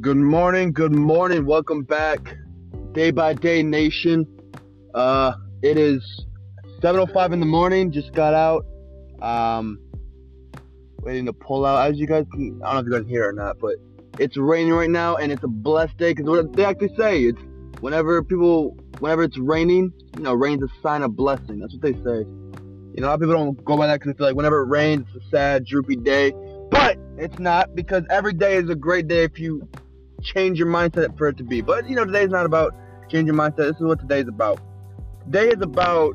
Good morning, good morning. Welcome back, Day by Day Nation. Uh, it is 7:05 in the morning. Just got out. Um, waiting to pull out. As you guys, can, I don't know if you guys hear it or not, but it's raining right now, and it's a blessed day because what they actually say it's whenever people, whenever it's raining, you know, rain's a sign of blessing. That's what they say. You know, a lot of people don't go by that because they feel like whenever it rains, it's a sad, droopy day. But it's not because every day is a great day if you change your mindset for it to be. But you know, today's not about changing mindset. This is what today's about. Today is about.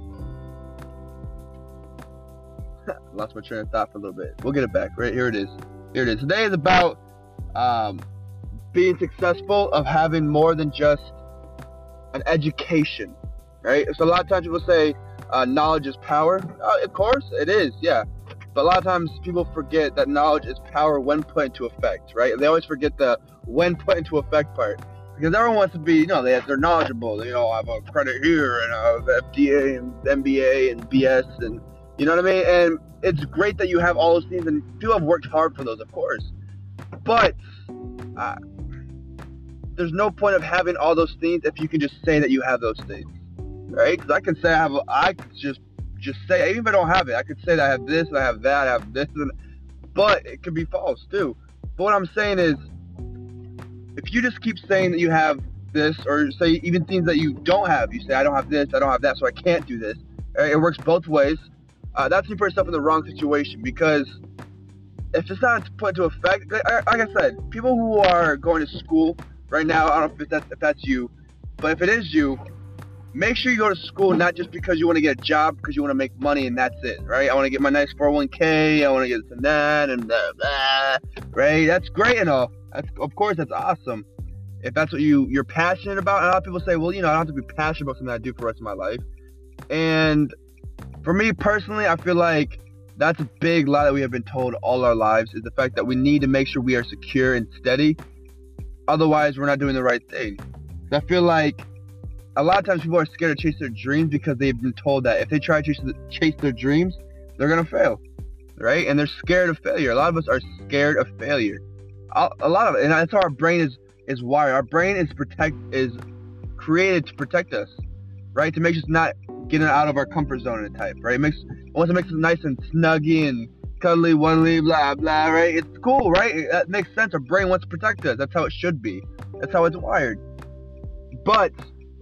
Lost my train of thought for a little bit. We'll get it back. Right here it is. Here it is. Today is about um, being successful of having more than just an education. Right. So a lot of times people say uh, knowledge is power. Uh, of course, it is. Yeah. But a lot of times people forget that knowledge is power when put into effect, right? They always forget the when put into effect part. Because everyone wants to be, you know, they, they're knowledgeable. You know, I have a credit here and I have FDA and MBA and BS and, you know what I mean? And it's great that you have all those things and people have worked hard for those, of course. But uh, there's no point of having all those things if you can just say that you have those things, right? Because I can say I have, I just just say, even if I don't have it, I could say that I have this, I have that, I have this, and, but it could be false too. But what I'm saying is, if you just keep saying that you have this, or say even things that you don't have, you say, I don't have this, I don't have that, so I can't do this. It works both ways. Uh, that's you put yourself in the wrong situation because if it's not put into effect, like I said, people who are going to school right now, I don't know if that's, if that's you, but if it is you, make sure you go to school not just because you want to get a job, because you want to make money and that's it, right? I want to get my nice 401k, I want to get this and that, and blah, blah, right? That's great and all. That's, of course, that's awesome. If that's what you, you're passionate about, and a lot of people say, well, you know, I don't have to be passionate about something I do for the rest of my life. And for me personally, I feel like that's a big lie that we have been told all our lives is the fact that we need to make sure we are secure and steady. Otherwise, we're not doing the right thing. I feel like a lot of times people are scared to chase their dreams because they've been told that if they try to chase, chase their dreams, they're gonna fail, right? And they're scared of failure. A lot of us are scared of failure. A lot of and that's how our brain is is wired. Our brain is protect is created to protect us, right? To make us not getting out of our comfort zone and type, right? It makes once it makes us nice and snuggy and cuddly, onely, blah blah, right? It's cool, right? That makes sense. Our brain wants to protect us. That's how it should be. That's how it's wired. But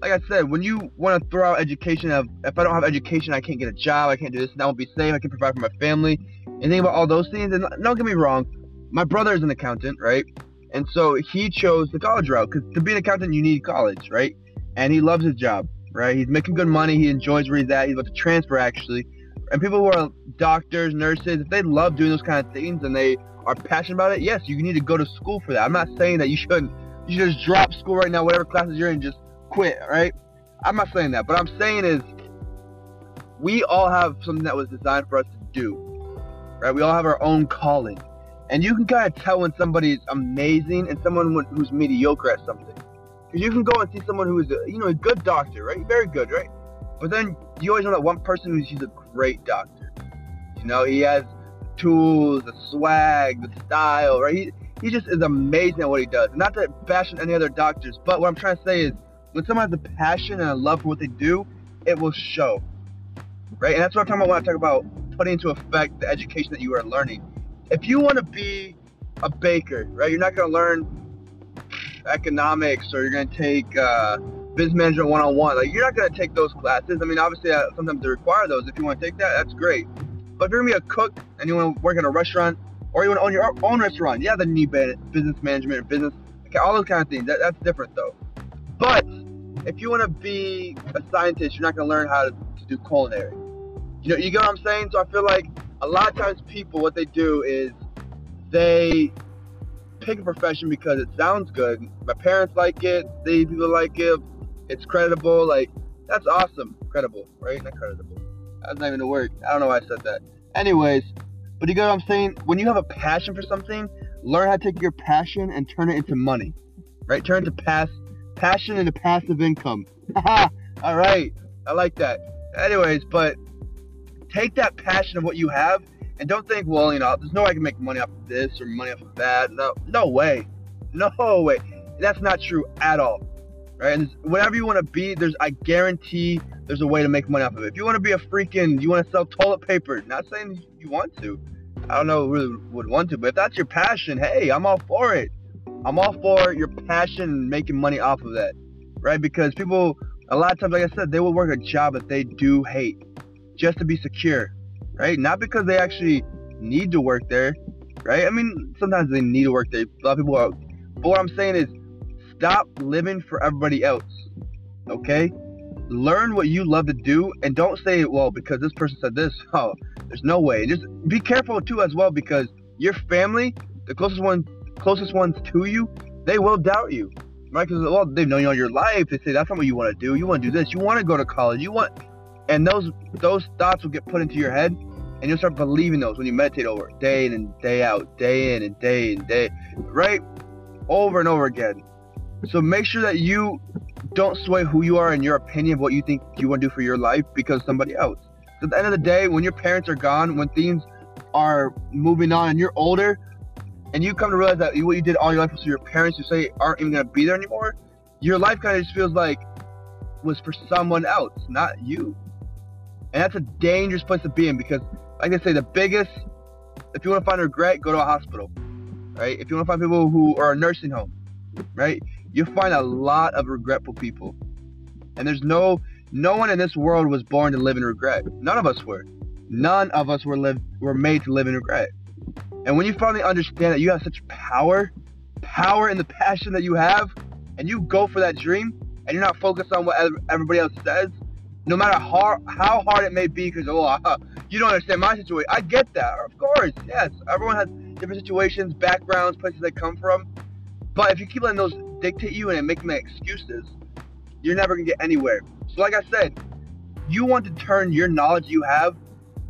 like I said, when you want to throw out education of if I don't have education, I can't get a job, I can't do this, and I won't be safe, I can provide for my family, and think about all those things. And don't get me wrong, my brother is an accountant, right? And so he chose the college route because to be an accountant, you need college, right? And he loves his job, right? He's making good money, he enjoys where he's at, he's about to transfer actually. And people who are doctors, nurses, if they love doing those kind of things and they are passionate about it, yes, you need to go to school for that. I'm not saying that you shouldn't. You should just drop school right now, whatever classes you're in, just quit, right? I'm not saying that, but I'm saying is we all have something that was designed for us to do, right? We all have our own calling, and you can kind of tell when somebody is amazing and someone who's mediocre at something. Because you can go and see someone who is, a, you know, a good doctor, right? Very good, right? But then you always know that one person who's he's a great doctor. You know, he has tools, the swag, the style, right? He, he just is amazing at what he does. Not to bash on any other doctors, but what I'm trying to say is when someone has a passion and a love for what they do, it will show. Right? And that's what I'm talking about when I talk about putting into effect the education that you are learning. If you want to be a baker, right, you're not going to learn economics or you're going to take uh, business management one-on-one. Like you're not going to take those classes. I mean, obviously, uh, sometimes they require those. If you want to take that, that's great. But if you're going to be a cook and you want to work in a restaurant or you want to own your own restaurant, yeah, then you need business management, business, okay, all those kind of things. That, that's different though. But if you want to be a scientist, you're not going to learn how to, to do culinary. You know, you get what I'm saying? So I feel like a lot of times people, what they do is they pick a profession because it sounds good. My parents like it. They people like it. It's credible. Like that's awesome. Credible, right? Not credible. That's not even a word. I don't know why I said that. Anyways, but you get what I'm saying? When you have a passion for something, learn how to take your passion and turn it into money. Right? Turn it to pass passion and a passive income. All right. I like that. Anyways, but take that passion of what you have and don't think, well, you know, there's no way I can make money off of this or money off of that. No, no way. No way. That's not true at all. Right? And whatever you want to be, there's I guarantee there's a way to make money off of it. If you want to be a freaking, you want to sell toilet paper. Not saying you want to. I don't know really would want to, but if that's your passion, hey, I'm all for it. I'm all for your passion and making money off of that, right? Because people, a lot of times, like I said, they will work a job that they do hate just to be secure, right? Not because they actually need to work there, right? I mean, sometimes they need to work there. A lot of people are. But what I'm saying is, stop living for everybody else, okay? Learn what you love to do, and don't say, well, because this person said this. Oh, there's no way. Just be careful too, as well, because your family, the closest one, closest ones to you, they will doubt you, right? Because well, they've known you all your life. They say that's not what you want to do. You want to do this. You want to go to college. You want, and those those thoughts will get put into your head, and you'll start believing those when you meditate over it, day in and day out, day in and day in day, right, over and over again. So make sure that you don't sway who you are and your opinion of what you think you want to do for your life because somebody else. So at the end of the day, when your parents are gone, when things are moving on and you're older, and you come to realize that what you did all your life was for your parents who say aren't even gonna be there anymore, your life kind of just feels like was for someone else, not you. And that's a dangerous place to be in because, like I say, the biggest, if you want to find regret, go to a hospital, right? If you want to find people who are a nursing home, right? You'll find a lot of regretful people. And there's no, no one in this world was born to live in regret. None of us were. None of us were live, were made to live in regret. And when you finally understand that you have such power, power in the passion that you have, and you go for that dream, and you're not focused on what everybody else says, no matter how, how hard it may be, because, oh, you don't understand my situation. I get that. Of course, yes. Everyone has different situations, backgrounds, places they come from. But if you keep letting those dictate you and make them excuses, you're never to get anywhere. So, like I said, you want to turn your knowledge you have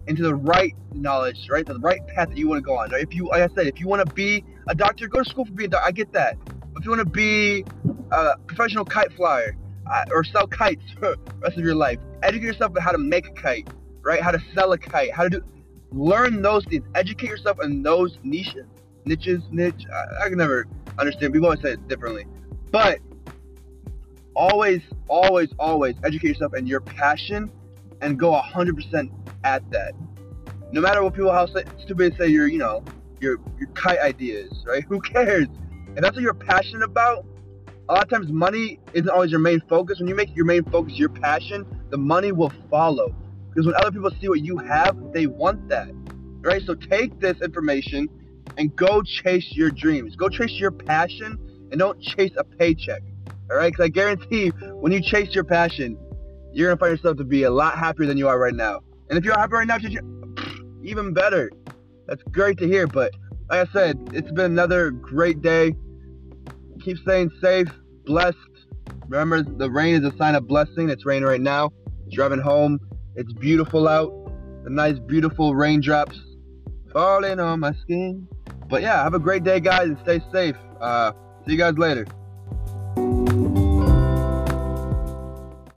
into the right knowledge, right? The right path that you want to go on. Right? If you, like I said, if you want to be a doctor, go to school for being a doctor. I get that. If you want to be a professional kite flyer uh, or sell kites for the rest of your life, educate yourself on how to make a kite, right? How to sell a kite, how to do, learn those things. Educate yourself in those niches, niches, niche. I, I can never understand. People always say it differently, but always, always, always educate yourself in your passion and go 100% at that. No matter what people how stupid say your, you know, your your kite ideas, right? Who cares? If that's what you're passionate about, a lot of times money isn't always your main focus. When you make your main focus your passion, the money will follow. Because when other people see what you have, they want that. Right? So take this information and go chase your dreams. Go chase your passion and don't chase a paycheck. All right? Because I guarantee when you chase your passion, you're to find yourself to be a lot happier than you are right now. And if you're happy right now, even better. That's great to hear. But like I said, it's been another great day. Keep staying safe, blessed. Remember, the rain is a sign of blessing. It's raining right now. Driving home, it's beautiful out. The nice, beautiful raindrops falling on my skin. But yeah, have a great day, guys, and stay safe. Uh, see you guys later.